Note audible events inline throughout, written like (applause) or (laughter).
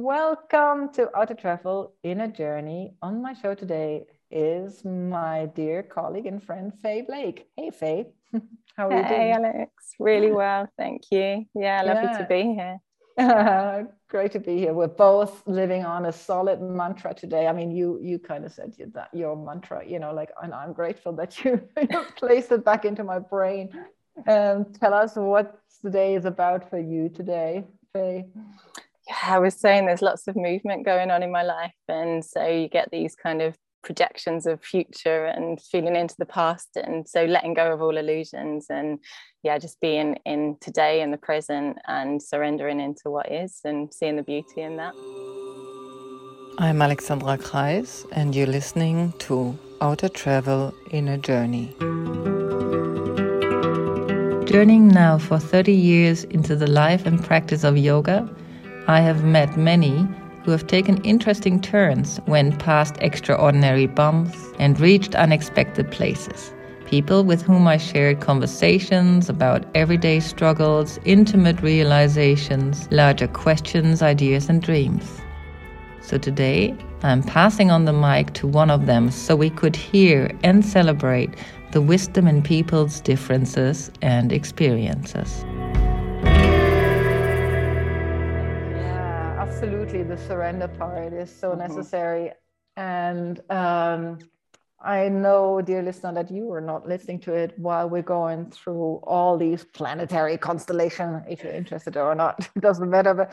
Welcome to Outer Travel in a Journey. On my show today is my dear colleague and friend Faye Blake. Hey Faye, (laughs) how are you doing? Hey Alex, really well, thank you. Yeah, lovely yeah. to be here. (laughs) Great to be here. We're both living on a solid mantra today. I mean, you you kind of said that your mantra, you know, like, and I'm grateful that you, (laughs) you placed it back into my brain. Um, tell us what today is about for you today, Faye I was saying there's lots of movement going on in my life. And so you get these kind of projections of future and feeling into the past. And so letting go of all illusions and yeah, just being in today and the present and surrendering into what is and seeing the beauty in that. I'm Alexandra Kreis, and you're listening to Outer Travel in a Journey. Journeying now for 30 years into the life and practice of yoga I have met many who have taken interesting turns, went past extraordinary bumps, and reached unexpected places. People with whom I shared conversations about everyday struggles, intimate realizations, larger questions, ideas, and dreams. So today, I'm passing on the mic to one of them so we could hear and celebrate the wisdom in people's differences and experiences. Absolutely the surrender part is so mm-hmm. necessary and um, i know dear listener that you are not listening to it while we're going through all these planetary constellation if you're interested or not (laughs) it doesn't matter but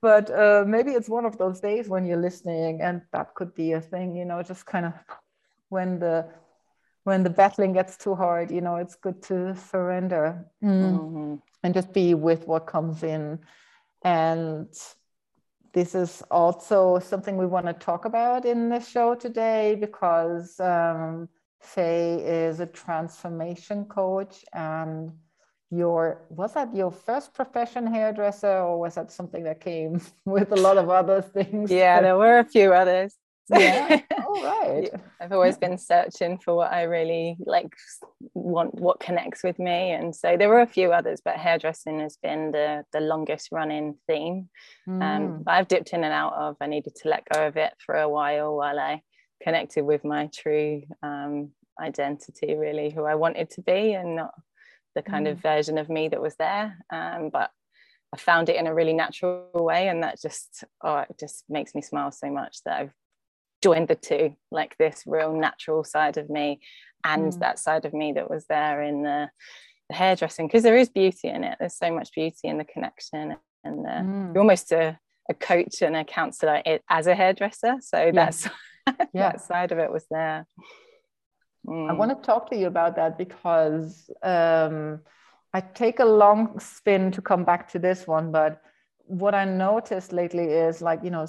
but uh, maybe it's one of those days when you're listening and that could be a thing you know just kind of when the when the battling gets too hard you know it's good to surrender mm. mm-hmm. and just be with what comes in and this is also something we want to talk about in the show today because um, Faye is a transformation coach and your was that your first profession hairdresser or was that something that came (laughs) with a lot of other things? Yeah, there were a few others. Yeah. (laughs) All right. I've always been searching for what I really like want what connects with me. And so there were a few others, but hairdressing has been the the longest running theme. Um, mm. Um, I've dipped in and out of. I needed to let go of it for a while while I connected with my true um, identity, really, who I wanted to be, and not the kind mm. of version of me that was there. Um, but I found it in a really natural way, and that just oh, it just makes me smile so much that I've joined the two like this real natural side of me and mm. that side of me that was there in the, the hairdressing because there is beauty in it there's so much beauty in the connection and the, mm. you're almost a, a coach and a counselor as a hairdresser so yeah. that's (laughs) yeah. that side of it was there mm. i want to talk to you about that because um, i take a long spin to come back to this one but what i noticed lately is like you know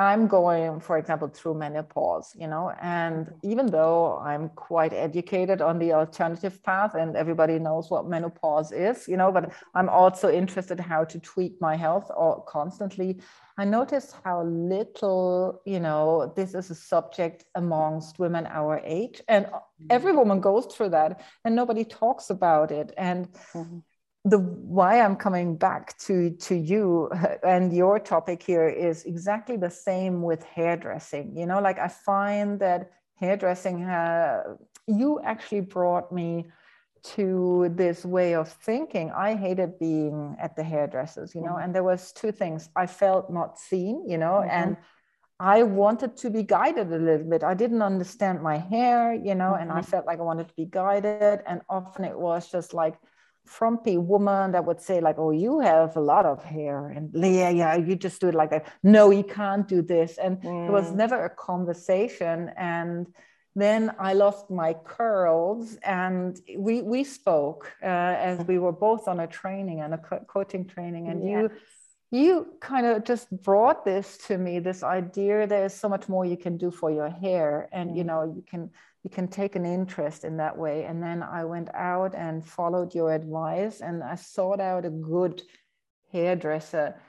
I'm going, for example, through menopause, you know, and mm-hmm. even though I'm quite educated on the alternative path and everybody knows what menopause is, you know, but I'm also interested how to tweak my health or constantly. I noticed how little, you know, this is a subject amongst women our age, and every mm-hmm. woman goes through that, and nobody talks about it. And mm-hmm the why I'm coming back to to you (laughs) and your topic here is exactly the same with hairdressing. You know, like I find that hairdressing, uh, you actually brought me to this way of thinking. I hated being at the hairdressers, you know, mm-hmm. and there was two things. I felt not seen, you know, mm-hmm. and I wanted to be guided a little bit. I didn't understand my hair, you know, mm-hmm. and I felt like I wanted to be guided. And often it was just like frumpy woman that would say like oh you have a lot of hair and yeah yeah you just do it like that no you can't do this and mm. it was mm. never a conversation and then I lost my curls, and we we spoke uh, as we were both on a training and a co- coaching training, and yes. you you kind of just brought this to me this idea there's so much more you can do for your hair, and you mm. know you can you can take an interest in that way. And then I went out and followed your advice and I sought out a good hairdresser.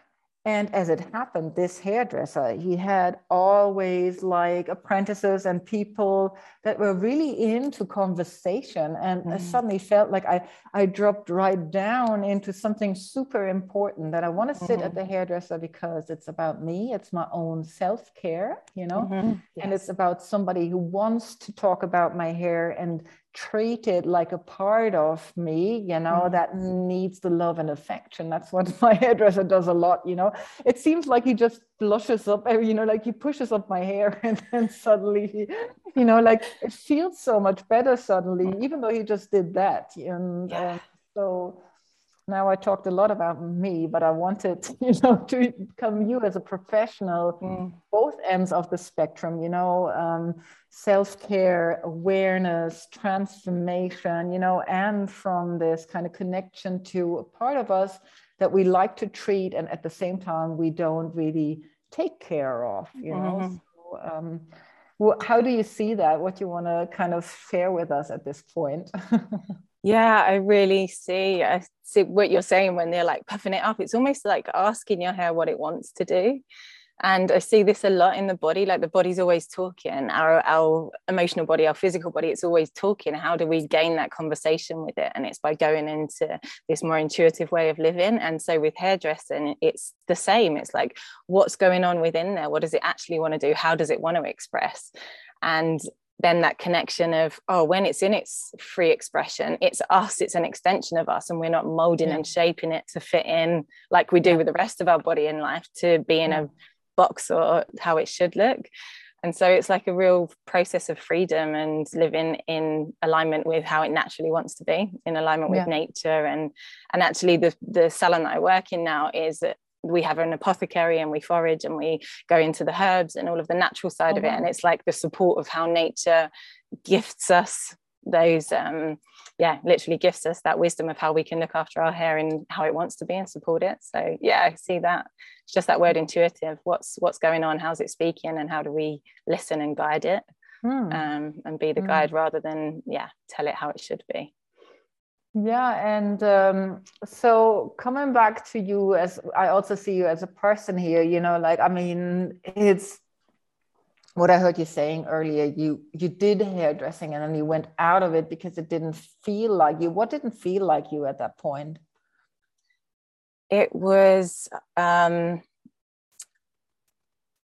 And as it happened, this hairdresser, he had always like apprentices and people that were really into conversation. And mm. I suddenly felt like I, I dropped right down into something super important that I want to sit mm-hmm. at the hairdresser because it's about me, it's my own self care, you know, mm-hmm. yes. and it's about somebody who wants to talk about my hair and treated like a part of me you know mm-hmm. that needs the love and affection that's what (laughs) my hairdresser does a lot you know it seems like he just blushes up eh, you know like he pushes up my hair (laughs) and then suddenly he, you know like it feels so much better suddenly mm. even though he just did that and yeah. Uh, so now I talked a lot about me, but I wanted, (laughs) you know, to come you as a professional, mm. both ends of the spectrum, you know, um, self-care, awareness, transformation, you know, and from this kind of connection to a part of us that we like to treat and at the same time we don't really take care of, you know. Mm-hmm. So, um, how do you see that? What you want to kind of share with us at this point? (laughs) Yeah, I really see. I see what you're saying when they're like puffing it up. It's almost like asking your hair what it wants to do. And I see this a lot in the body, like the body's always talking, our, our emotional body, our physical body, it's always talking. How do we gain that conversation with it? And it's by going into this more intuitive way of living. And so with hairdressing, it's the same. It's like, what's going on within there? What does it actually want to do? How does it want to express? And then that connection of oh when it's in its free expression it's us it's an extension of us and we're not molding yeah. and shaping it to fit in like we do with the rest of our body in life to be in yeah. a box or how it should look and so it's like a real process of freedom and living in alignment with how it naturally wants to be in alignment with yeah. nature and and actually the the salon that i work in now is we have an apothecary and we forage and we go into the herbs and all of the natural side oh, of it. And it's like the support of how nature gifts us those um yeah literally gifts us that wisdom of how we can look after our hair and how it wants to be and support it. So yeah i see that. It's just that word intuitive. What's what's going on? How's it speaking? And how do we listen and guide it hmm. um, and be the hmm. guide rather than yeah tell it how it should be yeah, and um, so coming back to you as I also see you as a person here, you know, like I mean, it's what I heard you saying earlier. You you did hairdressing and then you went out of it because it didn't feel like you. What didn't feel like you at that point? It was um,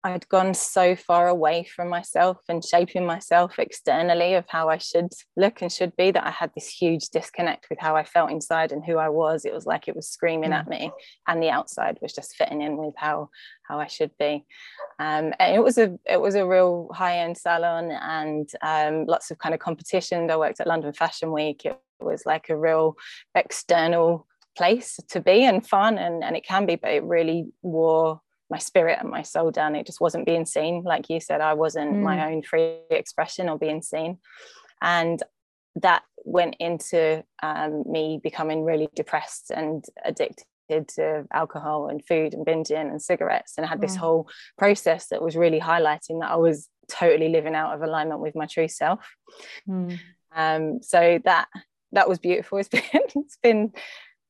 I'd gone so far away from myself and shaping myself externally of how I should look and should be that I had this huge disconnect with how I felt inside and who I was. It was like it was screaming mm. at me, and the outside was just fitting in with how how I should be. Um, and it was a it was a real high end salon and um, lots of kind of competitions. I worked at London Fashion Week. It was like a real external place to be and fun and, and it can be but it really wore my spirit and my soul down it just wasn't being seen like you said i wasn't mm. my own free expression or being seen and that went into um, me becoming really depressed and addicted to alcohol and food and binging and cigarettes and I had this mm. whole process that was really highlighting that I was totally living out of alignment with my true self. Mm. Um, so that that was beautiful. (laughs) It's been it's been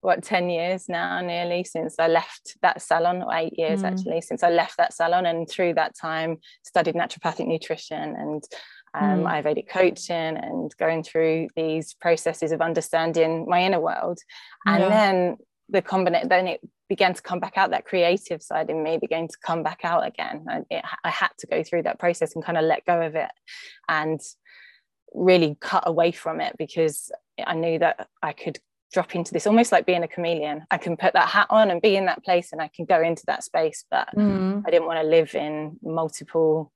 what 10 years now nearly since i left that salon or eight years mm. actually since i left that salon and through that time studied naturopathic nutrition and um, mm. ayurvedic coaching and going through these processes of understanding my inner world and yeah. then the combination then it began to come back out that creative side in me began to come back out again and it, i had to go through that process and kind of let go of it and really cut away from it because I knew that I could drop into this almost like being a chameleon i can put that hat on and be in that place and i can go into that space but mm. i didn't want to live in multiple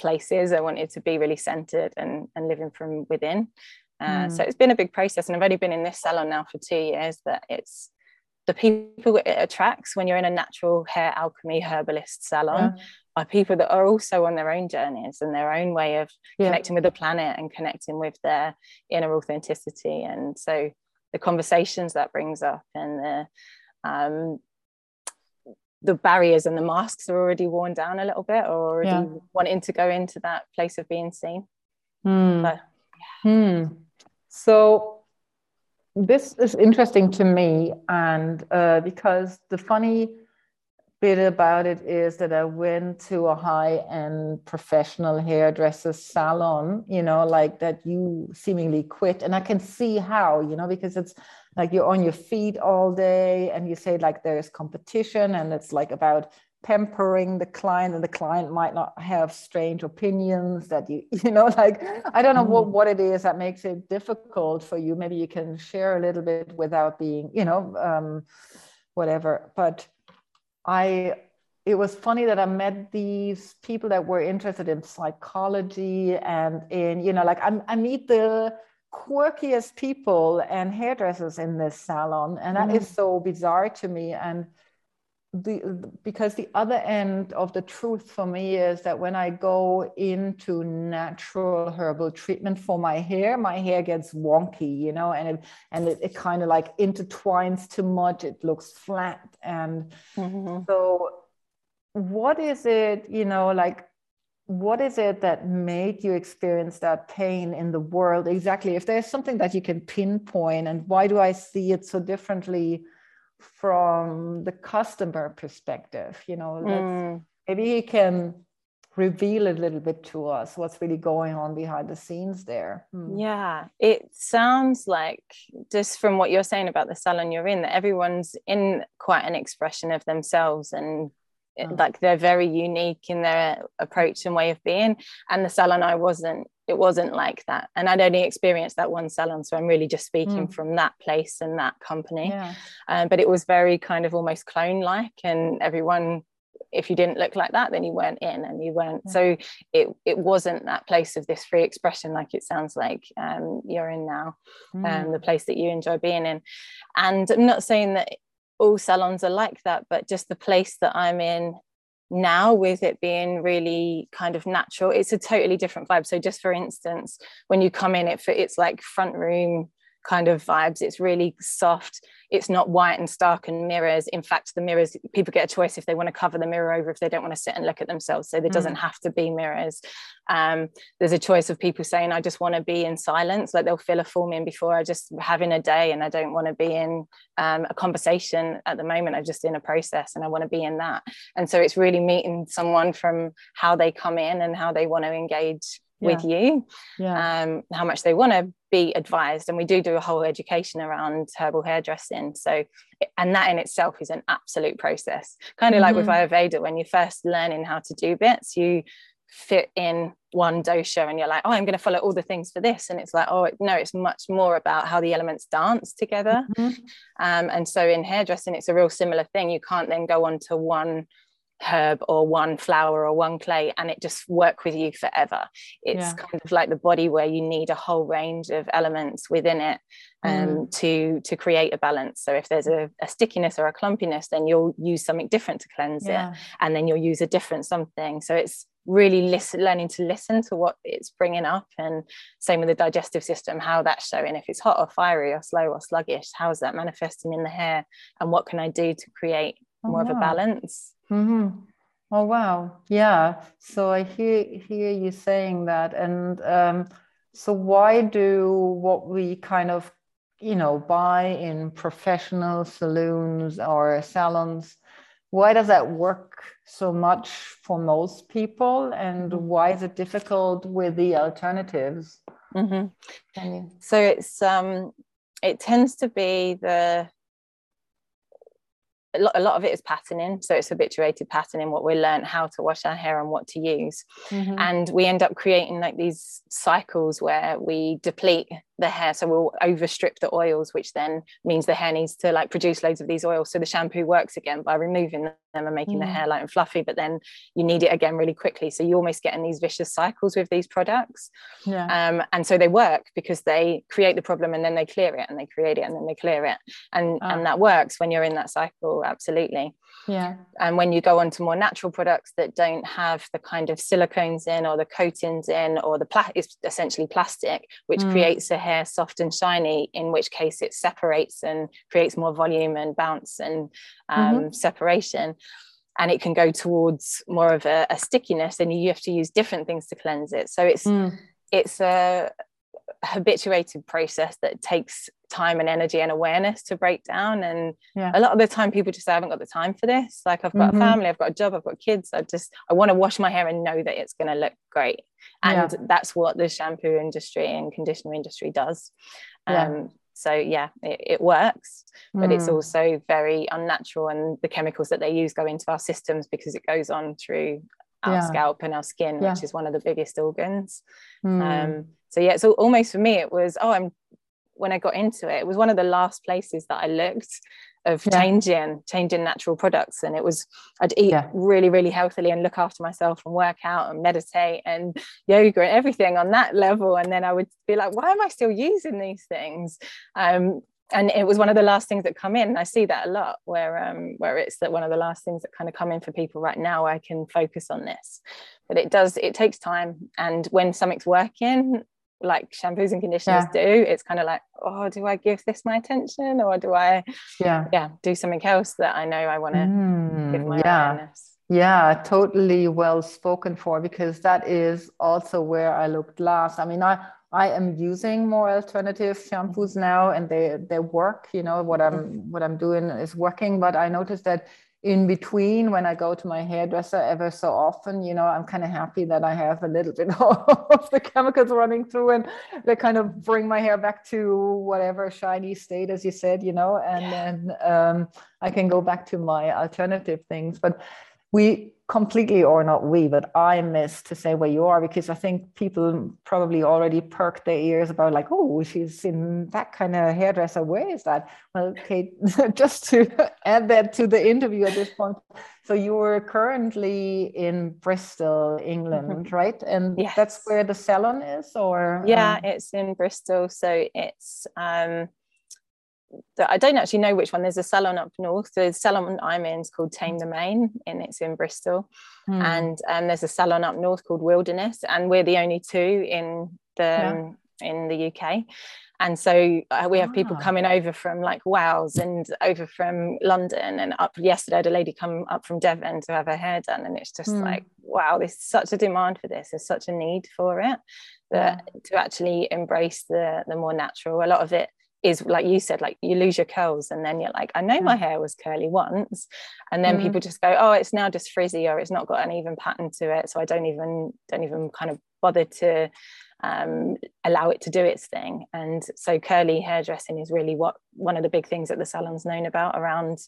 places i wanted to be really centered and, and living from within uh, mm. so it's been a big process and i've only been in this salon now for two years but it's the people it attracts when you're in a natural hair alchemy herbalist salon yeah. are people that are also on their own journeys and their own way of yeah. connecting with the planet and connecting with their inner authenticity and so the conversations that brings up and the um, the barriers and the masks are already worn down a little bit or already yeah. wanting to go into that place of being seen. Mm. But, yeah. mm. So this is interesting to me, and uh, because the funny bit about it is that I went to a high end professional hairdresser salon, you know, like that you seemingly quit. And I can see how, you know, because it's like you're on your feet all day and you say like there's competition and it's like about pampering the client and the client might not have strange opinions that you (laughs) you know like i don't know what, mm. what it is that makes it difficult for you maybe you can share a little bit without being you know um, whatever but i it was funny that i met these people that were interested in psychology and in you know like i, I meet the quirkiest people and hairdressers in this salon and that mm. is so bizarre to me and the because the other end of the truth for me is that when I go into natural herbal treatment for my hair, my hair gets wonky, you know, and it and it, it kind of like intertwines too much. It looks flat, and mm-hmm. so what is it, you know, like what is it that made you experience that pain in the world exactly? If there's something that you can pinpoint, and why do I see it so differently? From the customer perspective you know mm. maybe he can reveal a little bit to us what's really going on behind the scenes there mm. yeah it sounds like just from what you're saying about the salon you're in that everyone's in quite an expression of themselves and mm. like they're very unique in their approach and way of being and the salon i wasn't it wasn't like that and i'd only experienced that one salon so i'm really just speaking mm. from that place and that company yeah. um, but it was very kind of almost clone like and everyone if you didn't look like that then you weren't in and you weren't yeah. so it it wasn't that place of this free expression like it sounds like um, you're in now mm. um, the place that you enjoy being in and i'm not saying that all salons are like that but just the place that i'm in now with it being really kind of natural it's a totally different vibe. So just for instance when you come in it it's like front room kind of vibes. It's really soft. It's not white and stark and mirrors. In fact the mirrors people get a choice if they want to cover the mirror over if they don't want to sit and look at themselves. So there mm. doesn't have to be mirrors. Um, there's a choice of people saying i just want to be in silence. Like they'll fill a form in before. I just having a day and i don't want to be in um, a conversation at the moment. I'm just in a process and i want to be in that. And so it's really meeting someone from how they come in and how they want to engage yeah. with you yeah. um, how much they want to be advised and we do do a whole education around herbal hairdressing so and that in itself is an absolute process kind of mm-hmm. like with mm-hmm. ayurveda when you're first learning how to do bits you fit in one dosha and you're like oh i'm going to follow all the things for this and it's like oh no it's much more about how the elements dance together mm-hmm. um, and so in hairdressing it's a real similar thing you can't then go on to one herb or one flower or one clay and it just work with you forever it's yeah. kind of like the body where you need a whole range of elements within it um, mm. to to create a balance so if there's a, a, stickiness or a clumpiness then you'll use something different to cleanse yeah. it and then you'll use a different something so it's really listen learning to listen to what it's bringing up and same with the digestive system how that's showing if it's hot or fiery or slow or sluggish how is that manifesting in the hair and what can i do to create oh, more wow. of a balance Mm-hmm. Oh wow, yeah. So I hear hear you saying that, and um, so why do what we kind of you know buy in professional saloons or salons? Why does that work so much for most people, and mm-hmm. why is it difficult with the alternatives? Mm-hmm. So it's um, it tends to be the a lot, a lot of it is patterning so it's habituated patterning what we learn how to wash our hair and what to use mm-hmm. and we end up creating like these cycles where we deplete the hair so we'll overstrip the oils which then means the hair needs to like produce loads of these oils so the shampoo works again by removing them and making mm. the hair light and fluffy but then you need it again really quickly so you almost get in these vicious cycles with these products yeah. um, and so they work because they create the problem and then they clear it and they create it and then they clear it and oh. and that works when you're in that cycle absolutely yeah and when you go on to more natural products that don't have the kind of silicones in or the coatings in or the pla- it's essentially plastic which mm. creates a hair soft and shiny in which case it separates and creates more volume and bounce and um, mm-hmm. separation and it can go towards more of a, a, stickiness and you have to use different things to cleanse it so it's mm. it's a habituated process that takes time and energy and awareness to break down and yeah. a lot of the time people just say i haven't got the time for this like i've got mm-hmm. a family i've got a job i've got kids i just i want to wash my hair and know that it's going to look great and yeah. that's what the shampoo industry and conditioner industry does yeah. um, so yeah it, it works but mm. it's also very unnatural and the chemicals that they use go into our systems because it goes on through our yeah. scalp and our skin yeah. which is one of the biggest organs mm. um, so yeah so almost for me it was oh i'm when i got into it it was one of the last places that i looked of yeah. changing changing natural products. And it was i'd eat yeah. really really healthily and look after myself and work out and meditate and yoga and everything on that level. And then i would be like why am i still using these things? Um, and it was one of the last things that come in. I see that a lot where um, where it's that one of the last things that kind of come in for people right now i can focus on this. But it does it takes time. And when something's working like shampoos and conditioners yeah. do it's kind of like oh do i give this my attention or do i yeah yeah do something else that i know i want to mm, give my yeah. awareness yeah totally well spoken for because that is also where i looked last i mean i i am using more alternative shampoos now and they they work you know what i'm what i'm doing is working but i noticed that in between when I go to my hairdresser ever so often, you know, I'm kind of happy that I have a little (laughs) bit of the chemicals running through and they kind of bring my hair back to whatever shiny state, as you said, you know, and yeah. then um, I can go back to my alternative things. But we completely or not we but i miss to say where you are because i think people probably already perked their ears about like oh she's in that kind of hairdresser where is that well okay (laughs) just to add that to the interview at this point so you were currently in bristol england mm-hmm. right and yes. that's where the salon is or yeah um... it's in bristol so it's um I don't actually know which one. There's a salon up north. The salon I'm in is called Tame the Mane, and it's in Bristol. Mm. And um, there's a salon up north called Wilderness, and we're the only two in the yeah. um, in the UK. And so uh, we have people ah. coming over from like Wales and over from London, and up yesterday I had a lady come up from Devon to have her hair done, and it's just mm. like wow, there's such a demand for this. There's such a need for it that yeah. to actually embrace the the more natural. A lot of it is like you said like you lose your curls and then you're like i know my hair was curly once. And then mm. people just go oh it's now just frizzy or it's not got an even pattern to it so i don't even don't even kind of bother to um, allow it to do its thing. And so curly hairdressing is really what one of the big things that the salon's known about around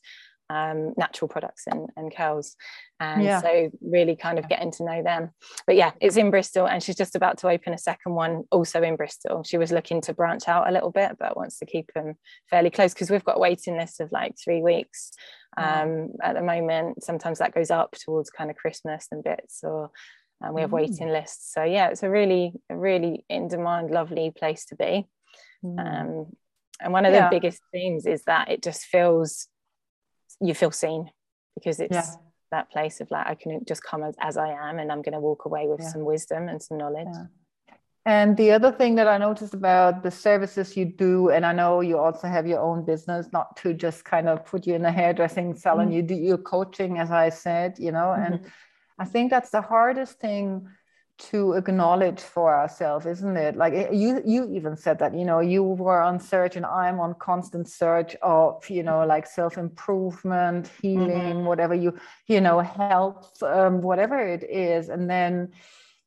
um, natural products and, and curls and yeah. so really kind of getting to know them but yeah it's in bristol and she's just about to open a second one also in bristol she was looking to branch out a little bit but wants to keep them fairly close because we've got a waiting list of like three weeks um, at the moment sometimes that goes up towards kind of christmas and bits or and we have mm. waiting lists so yeah it's a really a really in demand lovely place to be mm. um, and one of yeah. the biggest themes is that it just feels you feel seen because it's yeah. that place of like I can just come as, as I am and I'm going to walk away with yeah. some wisdom and some knowledge. Yeah. And the other thing that I noticed about the services you do, and I know you also have your own business, not to just kind of put you in a hairdressing salon, mm-hmm. you do your coaching, as I said, you know, mm-hmm. and I think that's the hardest thing to acknowledge for ourselves isn't it? Like eh, you you even said that you know you were on search and i'm on constant search of you know like self improvement healing mm-hmm. whatever you you know health um, whatever it is. And then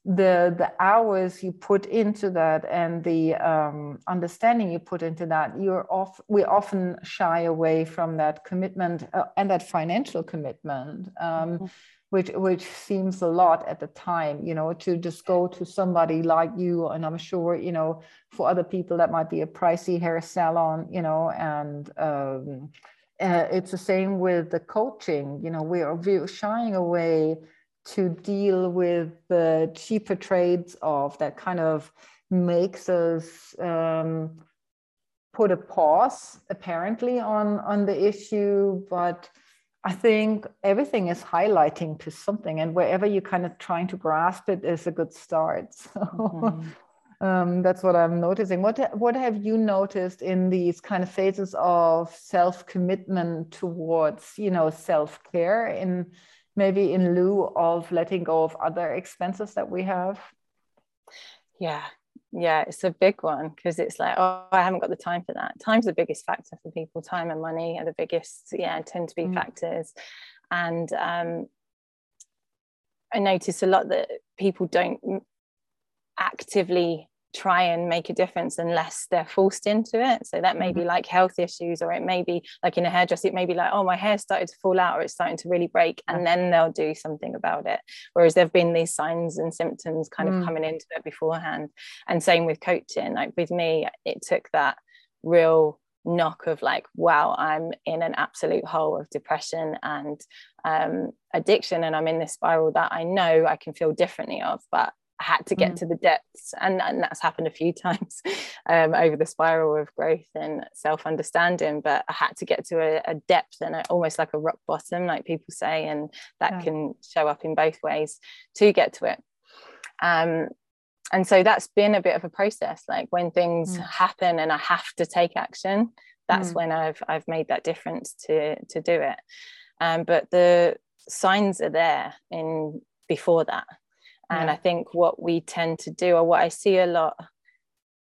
the the hours you put into that and the um, understanding you put into that you're off we often shy away from that commitment uh, and that financial commitment. Um, mm-hmm which which seems a lot at the time you know to just go to somebody like you and i'm sure you know for other people that might be a pricey hair salon you know and um, uh, it's the same with the coaching you know we're, we're shying away to deal with the cheaper trades of that kind of makes us um, put a pause apparently on on the issue but I think everything is highlighting to something, and wherever you're kind of trying to grasp it is a good start. (laughs) So mm-hmm. um, that's what I'm noticing. What what have you noticed in these kind of phases of self commitment towards you know self care in maybe in lieu of letting go of other expenses that we have? Yeah, yeah it's a big one because it's like oh i haven't got the time for that. Time's the biggest factor for people. Time and money are the biggest yeah tend to be mm. factors. And um, i notice a lot that people don't actively try and make a difference unless they're forced into it. So that may be mm-hmm. like health issues, or it may be like in a hairdresser, it may be like, oh, my hair started to fall out or it's starting to really break, and then they'll do something about it. Whereas there have been these signs and symptoms kind mm. of coming into it beforehand. And same with coaching. Like with me, it took that real knock of like wow i'm in an absolute hole of depression and um, addiction and i'm in this spiral that i know i can feel differently of but had to get mm. to the depths, and, and that's happened a few (laughs) times um, over the spiral of growth and self understanding. But I had to get to a, a depth and a, almost like a rock bottom, like people say, and that yeah. can show up in both ways to get to it. Um, and so that's been a bit of a process. Like when things mm. happen and I have to take action, that's mm. when I've I've made that difference to to do it. Um, but the signs are there in before that and. I think what we tend to do, or what I see a lot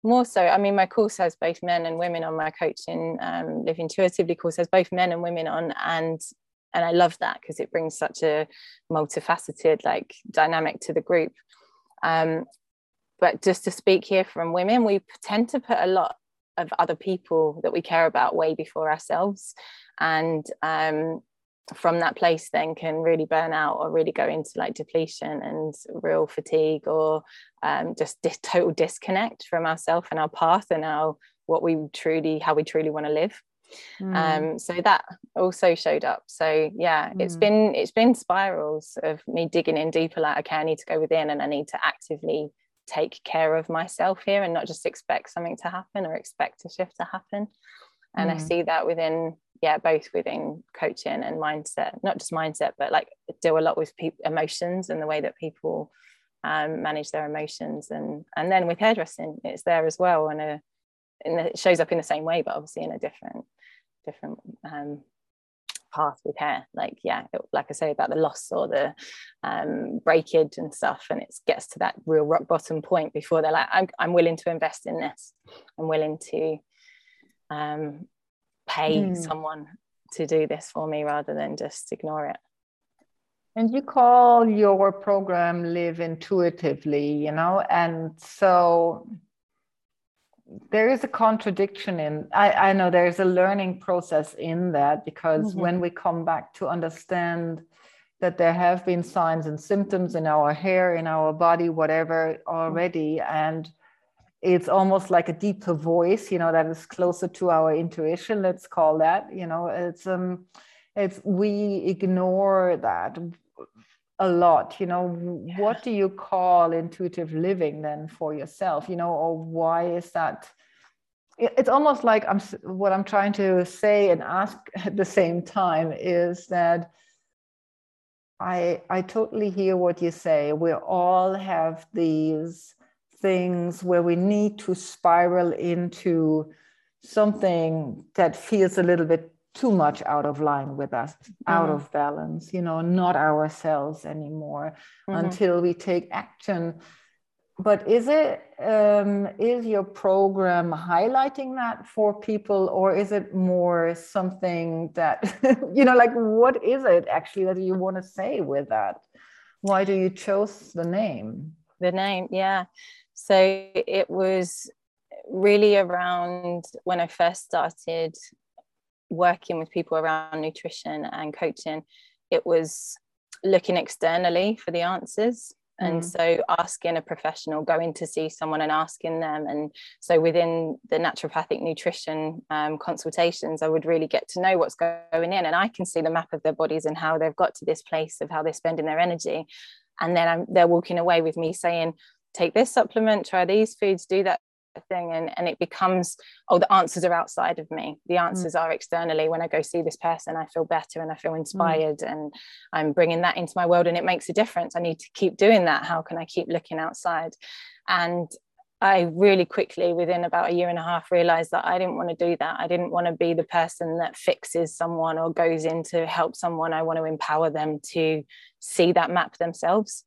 more so, I mean, my course has both men and women on my coaching, um, Live Intuitively course has both men and women on. And and I love that because it brings such a multifaceted like dynamic to the group. Um, but just to speak here from women, we tend to put a lot of other people that we care about way before ourselves. And um, from that place then can really burn out or really go into like depletion and real fatigue or um, just dis- total disconnect from ourselves and our path and our what we truly how we truly want to live mm. um, so that also showed up so yeah mm. it's been it's been spirals of me digging in deeper like okay i need to go within and i need to actively take care of myself here and not just expect something to happen or expect a shift to happen and mm. i see that within yeah both within coaching and mindset not just mindset but like deal a lot with pe- emotions and the way that people um, manage their emotions and and then with hairdressing it's there as well and a and it shows up in the same way but obviously in a different different um, path with hair. Like yeah it, like i say about the loss or the um, breakage and stuff and it gets to that real rock bottom point before they're like i'm, I'm willing to invest in this. I'm willing to um, pay mm. someone to do this for me rather than just ignore it. And you call your program Live Intuitively, you know, and so there is a contradiction in I, I know there's a learning process in that because mm-hmm. when we come back to understand that there have been signs and symptoms in our hair, in our body, whatever already, and it's almost like a deeper voice you know that is closer to our intuition let's call that you know it's um it's we ignore that a lot you know. Yeah. what do you call intuitive living then for yourself you know or why is that? It's almost like i'm what i'm trying to say and ask (laughs) at the same time is that i i totally hear what you say. We all have these things where we need to spiral into something that feels a little bit too much out of line with us, mm-hmm. out of balance, you know, not ourselves anymore mm-hmm. until we take action. But is it um, is your program highlighting that for people, or is it more something that (laughs) you know, like what is it actually that you want to say with that? Why do you chose the name? The name, yeah. So it was really around when I first started working with people around nutrition and coaching, it was looking externally for the answers. And mm. so asking a professional, going to see someone and asking them. And so within the naturopathic nutrition um, consultations, I would really get to know what's going in. And I can see the map of their bodies and how they've got to this place of how they're spending their energy. And then I'm, they're walking away with me saying, take this supplement, try these foods, do that thing and, and it becomes oh the answers are outside of me the mm. answers mm. are externally when i go see this person i feel better and i feel mm. inspired mm. and i'm bringing that into my world and it makes a difference i need to keep doing that how can i keep looking outside and I really quickly, within about a year and a half, realized that I didn't want to do that. I didn't want to be the person that fixes someone or goes in to help someone. I want to empower them to see that map themselves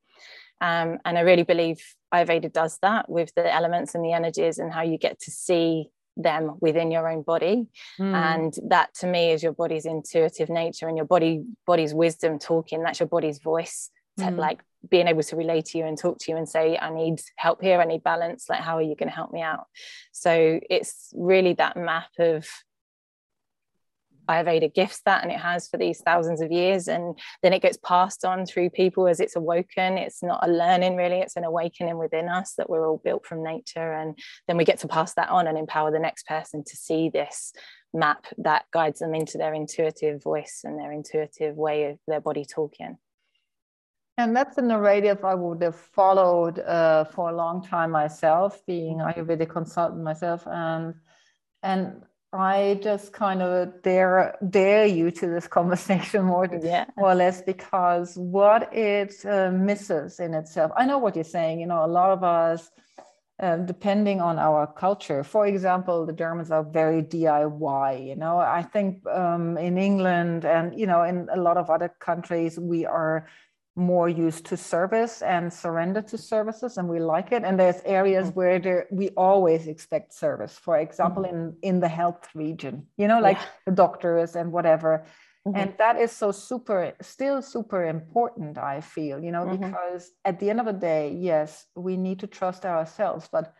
Um, and I really believe Ayurveda does that with the elements and the energies and how you get to see them within your own body. Mm. and that to me is your body's intuitive nature and your body body's wisdom talking. That's your body's voice to, mm. like being able to relate to you and talk to you and say i need help here. I need balance. Like how are you going to help me out? So it's really that map of Ayurveda gifts that and it has for these thousands of years and then it gets passed on through people as it's awoken. It's not a learning really. It's an awakening within us that we're all built from nature and then we get to pass that on and empower the next person to see this map that guides them into their intuitive voice and their intuitive way of their body talking. And that's a narrative I would have followed uh, for a long time myself, being Ayurvedic consultant myself, and and I just kind of dare dare you to this (laughs) conversation more, yeah. more or less because what it uh, misses in itself. I know what you're saying. You know, a lot of us, uh, depending on our culture. For example, the Germans are very DIY. You know, I think um, in England and you know in a lot of other countries we are more used to service and surrender to services and we like it and there's areas mm-hmm. where there, we always expect service for example mm-hmm. in in the health region you know like yeah. the doctors and whatever mm-hmm. and that is so super still super important i feel you know mm-hmm. because at the end of the day yes we need to trust ourselves but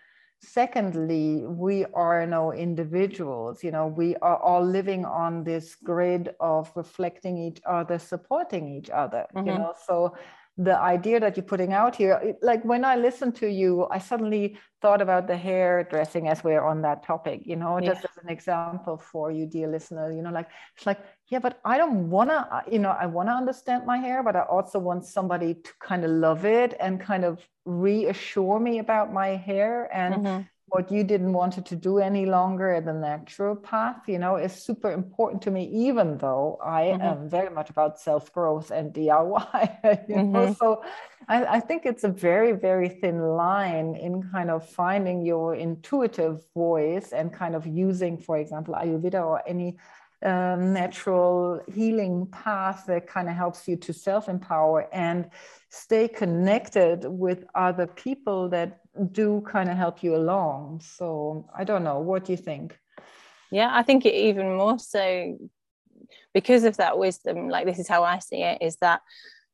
secondly we are no individuals you know we are all living on this grid of reflecting each other supporting each other mm-hmm. you know so the idea that you're putting out here it, like when i listened to you i suddenly thought about the hairdressing as we're on that topic you know yeah. just as an example for you dear listener you know like it's like yeah but i don't want to uh, you know i want to understand my hair but i also want somebody to kind of love it and kind of reassure me about my hair and mm-hmm what you didn't want to do any longer the natural path you know is super important to me even though i mm-hmm. am very much about self-growth and diy (laughs) you mm-hmm. know so I, I, think it's a very very thin line in kind of finding your intuitive voice and kind of using for example ayurveda or any um, natural healing path that kind of helps you to self empower and stay connected with other people that do kind of help you along. So I don't know. What do you think? Yeah, I think it even more so because of that wisdom. Like this is how I see it: is that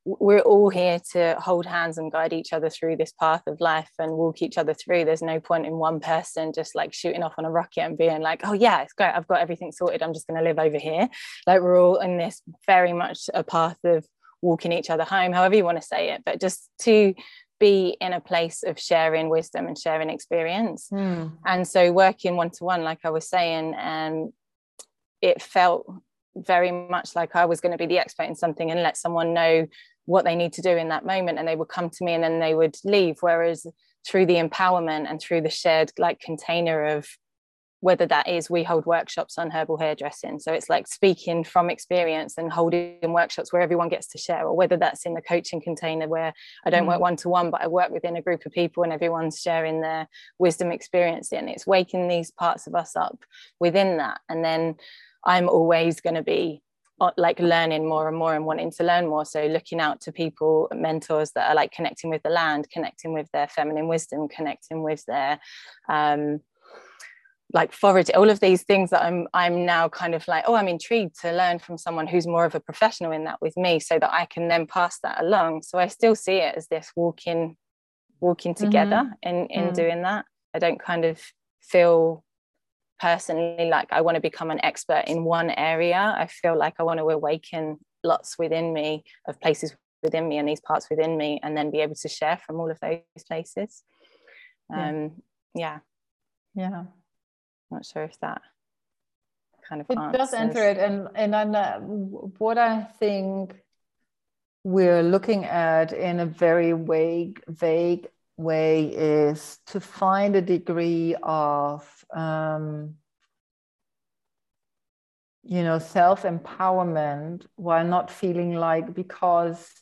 we're all here to hold hands and guide each other through this path of life and walk each other through. There's no point in one person just like shooting off on a rocket and being like, oh, yeah, it's great. I've got everything sorted. I'm just going to live over here. Like, we're all in this very much a path of walking each other home, however you want to say it, but just to be in a place of sharing wisdom and sharing experience. Mm. And so, working one to one, like I was saying, um, it felt very much like I was going to be the expert in something and let someone know what they need to do in that moment and they would come to me and then they would leave whereas through the empowerment and through the shared like container of whether that is we hold workshops on herbal hairdressing. So it's like speaking from experience and holding workshops where everyone gets to share or whether that's in the coaching container where i don't mm. work one to one but i work within a group of people and everyone's sharing their wisdom experience and it's waking these parts of us up within that. And then i'm always going to be uh, like learning more and more and wanting to learn more. So looking out to people mentors that are like connecting with the land connecting with their feminine wisdom connecting with their um like forage all of these things that i'm i'm now kind of like oh i'm intrigued to learn from someone who's more of a professional in that with me so that i can then pass that along so i still see it as this walking walking together mm-hmm. in in mm. doing that i don't kind of feel personally like I want to become an expert in one area. I feel like I want to awaken lots within me of places within me and these parts within me and then be able to share from all of those places. Um yeah. Yeah. Not sure if that kind of it answers. does enter it and and then uh, what I think we're looking at in a very vague vague way is to find a degree of um, you know self empowerment while not feeling like because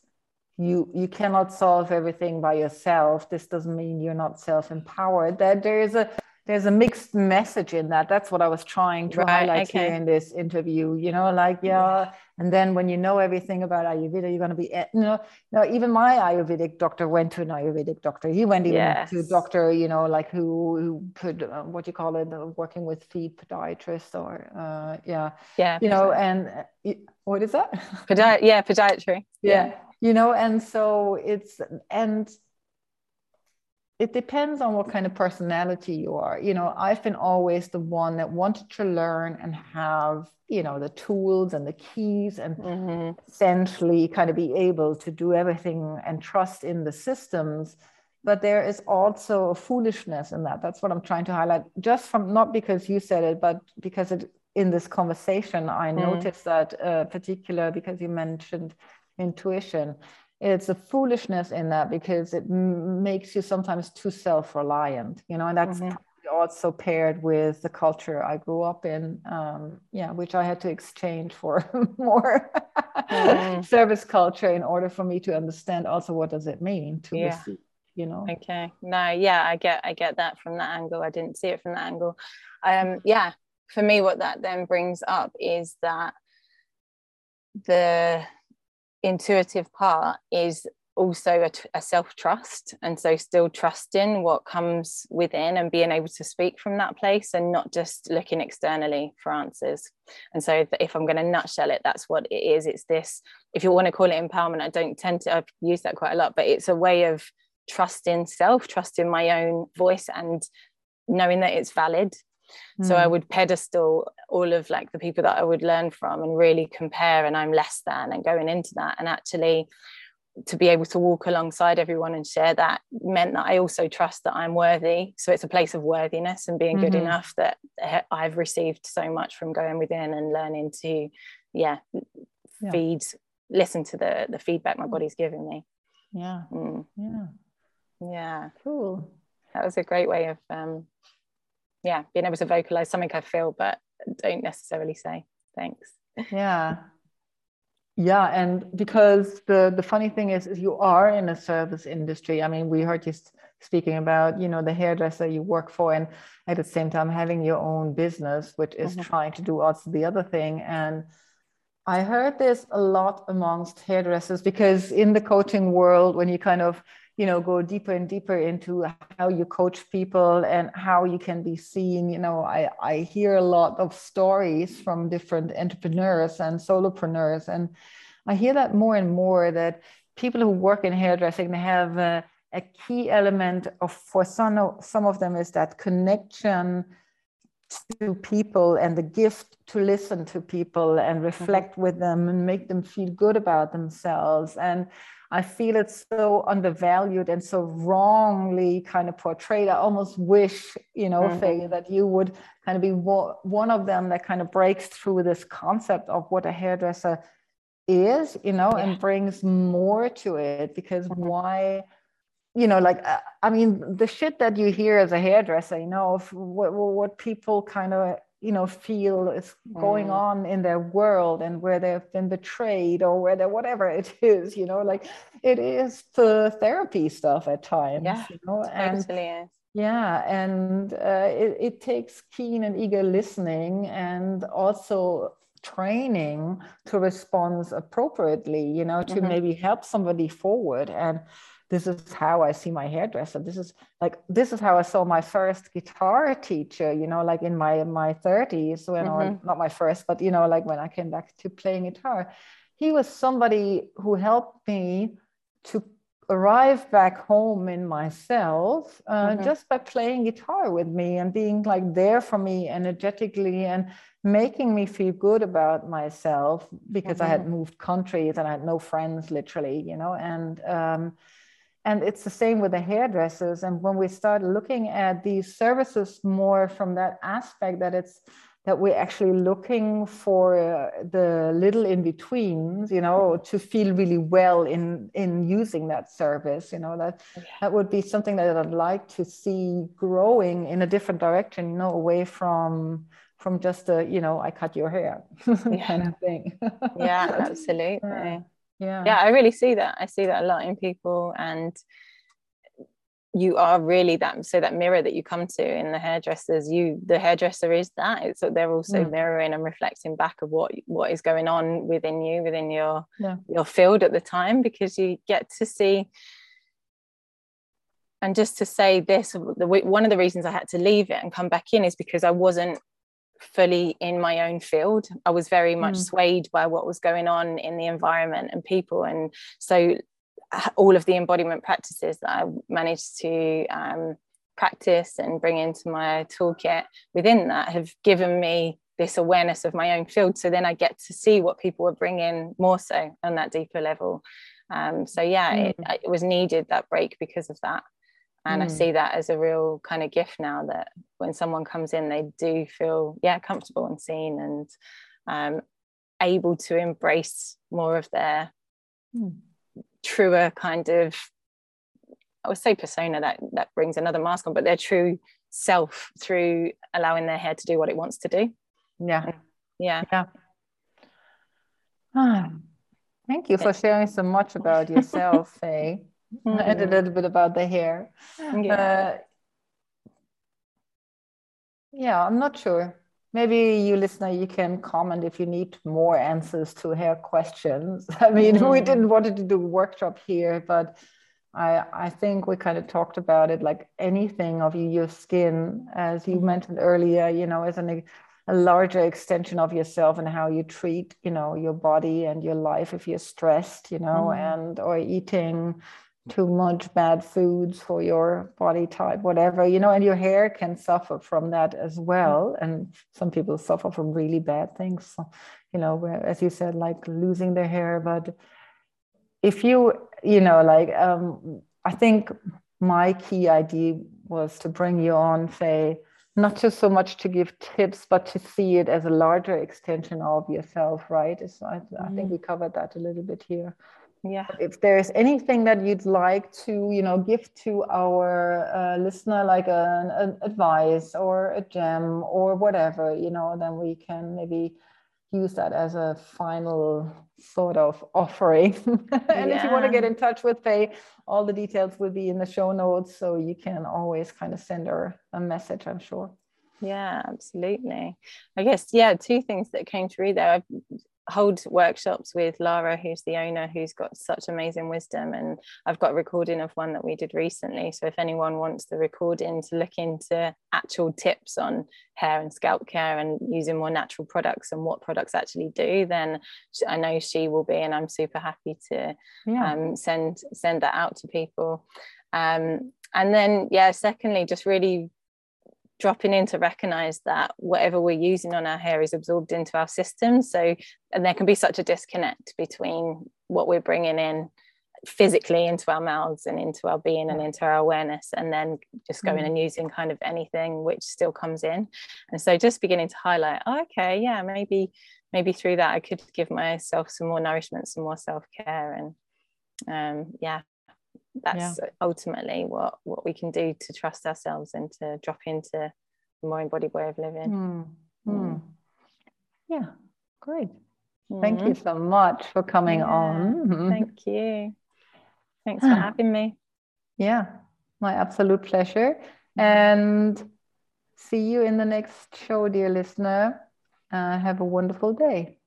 you you cannot solve everything by yourself this doesn't mean you're not self empowered that there is a there's a mixed message in that. That's what i was trying to right, highlight okay. here in this interview you know like yeah, and then when you know everything about ayurveda you're going to be eh, you know no even my ayurvedic doctor went to an ayurvedic doctor. He went even yes. to a doctor you know like who who could uh, what you call it uh, working with feet podiatrist or uh, yeah. Yeah you know and uh, what is that? Podi- yeah podiatry. Yeah. yeah. You know and so it's and it depends on what kind of personality you are. You know i've been always the one that wanted to learn and have you know the tools and the keys and mm-hmm. essentially kind of be able to do everything and trust in the systems. But there is also a foolishness in that. That's what i'm trying to highlight. Just from not because you said it but because it in this conversation i mm. noticed that uh, particular because you mentioned intuition it's a foolishness in that because it m- makes you sometimes too self-reliant you know and that's mm-hmm. also paired with the culture i grew up in um, yeah which i had to exchange for (laughs) more mm. (laughs) service culture in order for me to understand also what does it mean to yeah. receive you know okay no yeah i get i get that from that angle i didn't see it from that angle um yeah for me what that then brings up is that the intuitive part is also a, a self-trust and so still trusting what comes within and being able to speak from that place and not just looking externally for answers. And so if i'm going to nutshell it that's what it is. It's this if you want to call it empowerment i don't tend to i've used that quite a lot but it's a way of trusting self trusting my own voice and knowing that it's valid so i hmm. would pedestal all of like the people that i would learn from and really compare and i'm less than and going into that and actually to be able to walk alongside everyone and share that meant that i also trust that i'm worthy so it's a place of worthiness and being mm-hmm. good enough that i've received so much from going within and learning to yeah, yeah. feed listen to the the feedback my body's giving me yeah mm. yeah yeah cool that was a great way of um yeah being able to vocalize something i feel but don't necessarily say thanks. Yeah. Yeah and because the the funny thing is, is you are in a service industry. I mean we heard you speaking about you know the hairdresser you work for and at the same time having your own business which is mm-hmm. trying to do also the other thing. And i heard this a lot amongst hairdressers because in the coaching world when you kind of you know go deeper and deeper into how you coach people and how you can be seen you know i i hear a lot of stories from different entrepreneurs and solopreneurs and i hear that more and more that people who work in hairdressing they have a, a key element of for some some of them is that connection to people and the gift to listen to people and reflect mm-hmm. with them and make them feel good about themselves and I feel it's so undervalued and so wrongly kind of portrayed. I almost wish, you know, mm-hmm. Faye, that you would kind of be one of them that kind of breaks through this concept of what a hairdresser is, you know, yeah. and brings more to it. Because mm-hmm. why? you know like uh, i mean the shit that you hear as a hairdresser you know what, what people kind of you know feel is going mm. on in their world and where they've been betrayed or where they're whatever it (laughs) is you know like it is the therapy stuff at times yeah you know and totally yeah and uh, it, it takes keen and eager listening and also training to respond appropriately you know to mm-hmm. maybe help somebody forward and this is how I see my hairdresser. This is like this is how I saw my first guitar teacher, you know, like in my my 30s, when mm-hmm. or not my first, but you know, like when I came back to playing guitar. He was somebody who helped me to arrive back home in myself uh, mm-hmm. just by playing guitar with me and being like there for me energetically and making me feel good about myself because mm-hmm. I had moved countries and I had no friends literally, you know, and um, and it's the same with the hairdressers. And when we start looking at these services more from that aspect, that it's that we're actually looking for uh, the little in betweens, you know, to feel really well in in using that service. You know, that yeah. that would be something that I'd like to see growing in a different direction. You know, away from from just a you know I cut your hair (laughs) yeah. kind of thing. yeah, (laughs) absolutely. Yeah yeah yeah i really see that i see that a lot in people and you are really that so that mirror that you come to in the hairdressers you the hairdresser is that it's they're also mm. mirroring and reflecting back of what what is going on within you within your yeah. your field at the time because you get to see and just to say this the one of the reasons i had to leave it and come back in is because i wasn't fully in my own field i was very much mm. swayed by what was going on in the environment and people and so all of the embodiment practices that I managed to um, practice and bring into my toolkit within that have given me this awareness of my own field. So then I get to see what people are bringing more so on that deeper level. Um, so yeah, mm. it, it, was needed that break because of that. And mm. I see that as a real kind of gift now that when someone comes in, they do feel, yeah, comfortable and seen and um, able to embrace more of their mm truer kind of I would say persona that that brings another mask on, but their true self through allowing their hair to do what it wants to do. Yeah. And, yeah. Yeah. Ah, (sighs) thank you for sharing so much about yourself, Faye. Mm-hmm. And a little bit about the hair. Yeah. Uh, yeah, I'm not sure maybe you listener you can comment if you need more answers to hair questions (laughs) i mean mm. we didn't want to do a workshop here but i i think we kind of talked about it like anything of your skin as you mm-hmm. mentioned earlier you know as an a larger extension of yourself and how you treat you know your body and your life if you're stressed you know mm. and or eating too much bad foods for your body type, whatever, you know, and your hair can suffer from that as well. And some people suffer from really bad things, you know, where, as you said, like losing their hair. But if you, you know, like, um, I think my key idea was to bring you on, say, not just so much to give tips, but to see it as a larger extension of yourself, right? So I, mm-hmm. I think mm. we covered that a little bit here yeah. If there's anything that you'd like to you know give to our uh, listener like an, an, advice or a gem or whatever you know then we can maybe use that as a final sort of offering. (laughs) And yeah. if you want to get in touch with faye all the details will be in the show notes so you can always kind of send her a message i'm sure. Yeah absolutely. I guess yeah two things that came through there. I've hold workshops with Lara, who's the owner, who's got such amazing wisdom. And I've got a recording of one that we did recently. So if anyone wants the recording to look into actual tips on hair and scalp care and using more natural products and what products actually do, then I know she will be, and I'm super happy to yeah. um, send send that out to people. Um, and then, yeah, secondly, just really dropping in to recognize that whatever we're using on our hair is absorbed into our system. So and there can be such a disconnect between what we're bringing in physically into our mouths and into our being and into our awareness and then just going mm. and using kind of anything which still comes in. And so just beginning to highlight oh, okay yeah maybe maybe through that i could give myself some more nourishment some more self-care and um yeah that's yeah. ultimately what what we can do to trust ourselves and to drop into a more embodied way of living. Mm. Mm. yeah. Great. Mm. thank you so much for coming yeah. on. Thank you. Thanks for (sighs) having me. Yeah. My absolute pleasure. And see you in the next show dear listener. Uh, have a wonderful day